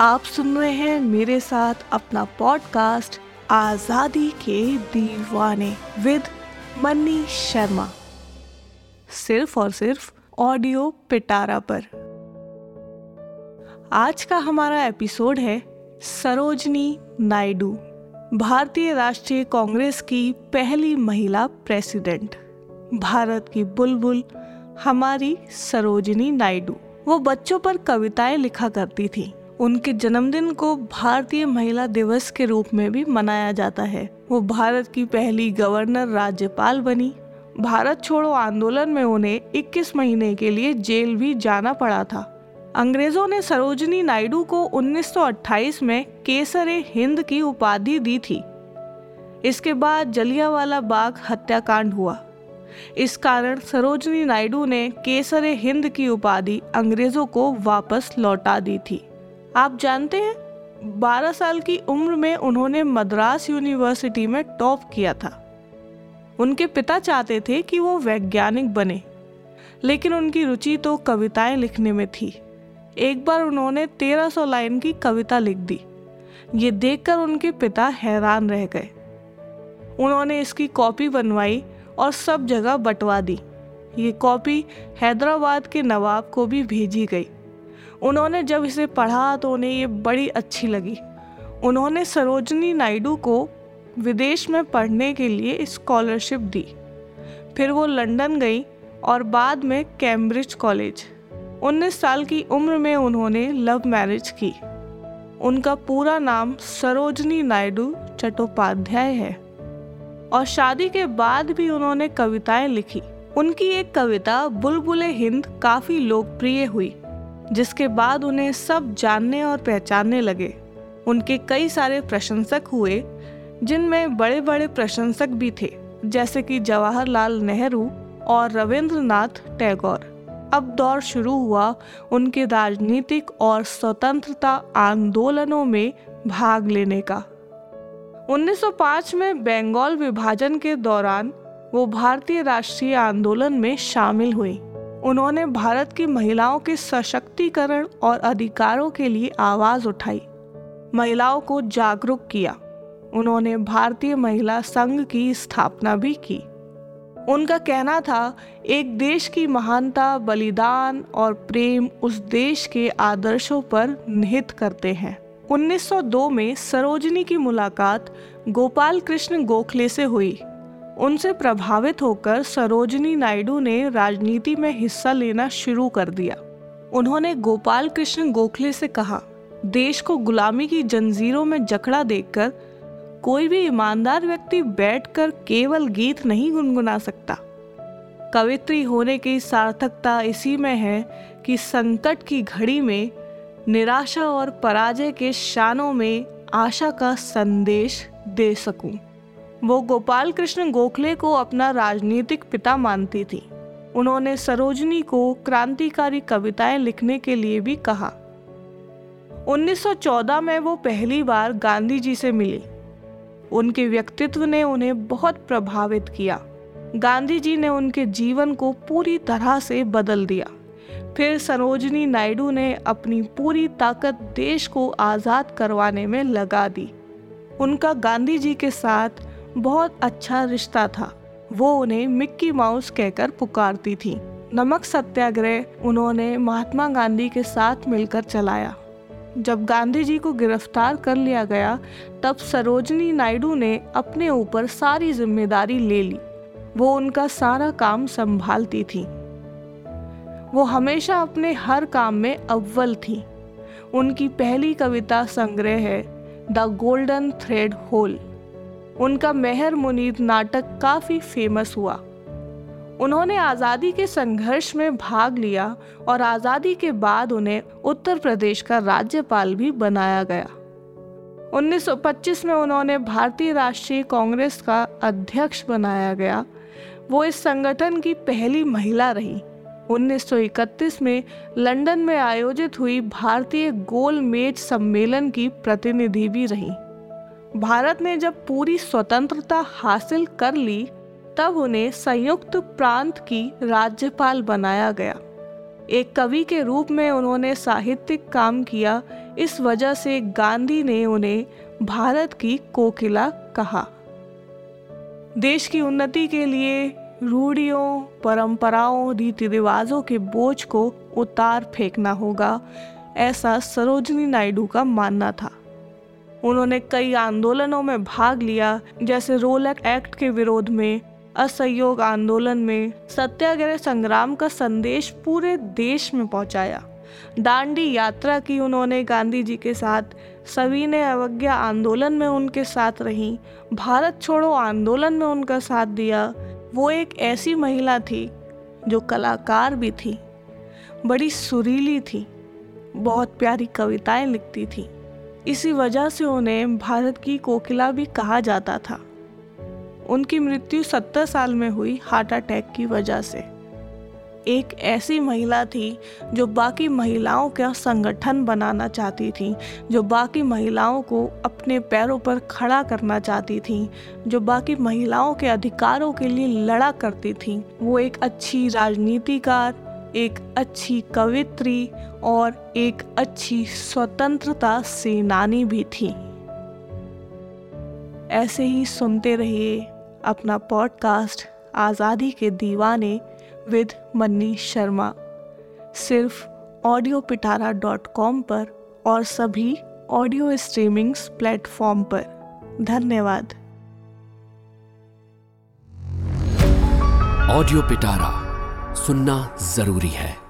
आप सुन रहे हैं मेरे साथ अपना पॉडकास्ट आज़ादी के दीवाने विद मन्नी शर्मा। सिर्फ़ और सिर्फ़ ऑडियो पिटारा पर। आज का हमारा एपिसोड है सरोजनी नायडू, भारतीय राष्ट्रीय कांग्रेस की पहली महिला प्रेसिडेंट भारत की बुलबुल हमारी सरोजनी नायडू। वो बच्चों पर कविताएँ लिखा करती थी। उनके जन्मदिन को भारतीय महिला दिवस के रूप में भी मनाया जाता है। वो भारत की पहली गवर्नर राज्यपाल बनी। भारत छोड़ो आंदोलन में उन्हें 21 महीने के लिए जेल भी जाना पड़ा था। अंग्रेज़ों ने सरोजनी नायडू को 1928 में केसरे हिंद की उपाधि दी थी। इसके बाद जलियावाला बाग हत्याकांड हुआ। इस कारण सरोजनी नायडू ने केसरे हिंद की उपाधि अंग्रेज़ों को वापस लौटा दी थी। आप जानते हैं 12 साल की उम्र में उन्होंने मद्रास यूनिवर्सिटी में टॉप किया था। उनके पिता चाहते थे कि वो वैज्ञानिक बने, लेकिन उनकी रुचि तो कविताएँ लिखने में थी। एक बार उन्होंने 1300 लाइन की कविता लिख दी। ये देखकर उनके पिता हैरान रह गए। उन्होंने इसकी कॉपी बनवाई और सब जगह बंटवा दी। ये कॉपी हैदराबाद के नवाब को भी भेजी गई। उन्होंने जब इसे पढ़ा तो उन्हें ये बड़ी अच्छी लगी। उन्होंने सरोजनी नायडू को विदेश में पढ़ने के लिए स्कॉलरशिप दी। फिर वो लंदन गई और बाद में कैम्ब्रिज कॉलेज 19 साल की उम्र में उन्होंने लव मैरिज की। उनका पूरा नाम सरोजनी नायडू चट्टोपाध्याय है। और शादी के बाद भी उन्होंने कविताएँ लिखी। उनकी एक कविता बुलबुले हिंद काफ़ी लोकप्रिय हुई। जिसके बाद उन्हें सब जानने और पहचानने लगे। उनके कई सारे प्रशंसक हुए, जिनमें बड़े बड़े प्रशंसक भी थे, जैसे कि जवाहरलाल नेहरू और रविंद्रनाथ टैगोर। अब दौर शुरू हुआ उनके राजनीतिक और स्वतंत्रता आंदोलनों में भाग लेने का। 1905 में बंगाल विभाजन के दौरान वो भारतीय राष्ट्रीय आंदोलन में शामिल हुई। उन्होंने भारत की महिलाओं के सशक्तिकरण और अधिकारों के लिए आवाज़ उठाई। महिलाओं को जागरूक किया। उन्होंने भारतीय महिला संघ की स्थापना भी की। उनका कहना था, एक देश की महानता, बलिदान और प्रेम उस देश के आदर्शों पर निहित करते हैं। 1902 में सरोजनी की मुलाकात गोपाल कृष्ण गोखले से हुई। उनसे प्रभावित होकर सरोजनी नायडू ने राजनीति में हिस्सा लेना शुरू कर दिया उन्होंने गोपाल कृष्ण गोखले से कहा, देश को गुलामी की जंजीरों में जकड़ा देखकर कोई भी ईमानदार व्यक्ति बैठकर केवल गीत नहीं गुनगुना सकता कवित्री होने की सार्थकता इसी में है कि संकट की घड़ी में निराशा और पराजय के शानों में आशा का संदेश दे सकूँ। वो गोपाल कृष्ण गोखले को अपना राजनीतिक पिता मानती थी। उन्होंने सरोजनी को क्रांतिकारी कविताएँ लिखने के लिए भी कहा। 1914 में वो पहली बार गांधी जी से मिली। उनके व्यक्तित्व ने उन्हें बहुत प्रभावित किया। गांधी जी ने उनके जीवन को पूरी तरह से बदल दिया। फिर सरोजनी नायडू ने अपनी पूरी ताकत देश को आज़ाद करवाने में लगा दी। उनका गांधी जी के साथ बहुत अच्छा रिश्ता था। वो उन्हें मिक्की माउस कहकर पुकारती थी। नमक सत्याग्रह उन्होंने महात्मा गांधी के साथ मिलकर चलाया। जब गांधी जी को गिरफ़्तार कर लिया गया, तब सरोजनी नायडू ने अपने ऊपर सारी ज़िम्मेदारी ले ली। वो उनका सारा काम संभालती थी। वो हमेशा अपने हर काम में अव्वल थी। उनकी पहली कविता संग्रह है, द गोल्डन थ्रेड होल। उनका मेहर मुनीर नाटक काफ़ी फ़ेमस हुआ। उन्होंने आज़ादी के संघर्ष में भाग लिया और आज़ादी के बाद उन्हें उत्तर प्रदेश का राज्यपाल भी बनाया गया। 1925 में उन्होंने भारतीय राष्ट्रीय कांग्रेस का अध्यक्ष बनाया गया। वो इस संगठन की पहली महिला रही। 1931 में लंदन में आयोजित हुई भारतीय गोल मेज सम्मेलन की प्रतिनिधि भी रही। भारत ने जब पूरी स्वतंत्रता हासिल कर ली, तब उन्हें संयुक्त प्रांत की राज्यपाल बनाया गया। एक कवि के रूप में उन्होंने साहित्यिक काम किया, इस वजह से गांधी ने उन्हें भारत की कोकिला कहा। देश की उन्नति के लिए रूढ़ियों, परंपराओं रीति रिवाजों के बोझ को उतार फेंकना होगा, ऐसा सरोजनी नायडू का मानना था। उन्होंने कई आंदोलनों में भाग लिया, जैसे रोलक एक्ट के विरोध में, असहयोग आंदोलन में, सत्याग्रह संग्राम का संदेश पूरे देश में पहुँचाया। दांडी यात्रा की उन्होंने गांधी जी के साथ सभी ने अवज्ञा आंदोलन में उनके साथ रही, भारत छोड़ो आंदोलन में उनका साथ दिया। वो एक ऐसी महिला थी, जो कलाकार भी थी, बड़ी सुरीली थी, बहुत प्यारी कविताएँ लिखती थी। इसी वजह से उन्हें भारत की कोकिला भी कहा जाता था। उनकी मृत्यु सत्तर साल में हुई हार्ट अटैक की वजह से। एक ऐसी महिला थी जो बाकी महिलाओं का संगठन बनाना चाहती थी, जो बाकी महिलाओं को अपने पैरों पर खड़ा करना चाहती थी, जो बाकी महिलाओं के अधिकारों के लिए लड़ा करती थी। वो एक अच्छी राजनीतिकार एक अच्छी कवित्री और एक अच्छी स्वतंत्रता सेनानी भी थी। ऐसे ही सुनते रहिए अपना पॉडकास्ट आज़ादी के दीवाने विद मन्नी शर्मा। सिर्फ़ ऑडियो पिटारा डॉट कॉम पर और सभी ऑडियो स्ट्रीमिंग्स प्लेटफॉर्म पर। धन्यवाद। ऑडियो पिटारा सुनना ज़रूरी है।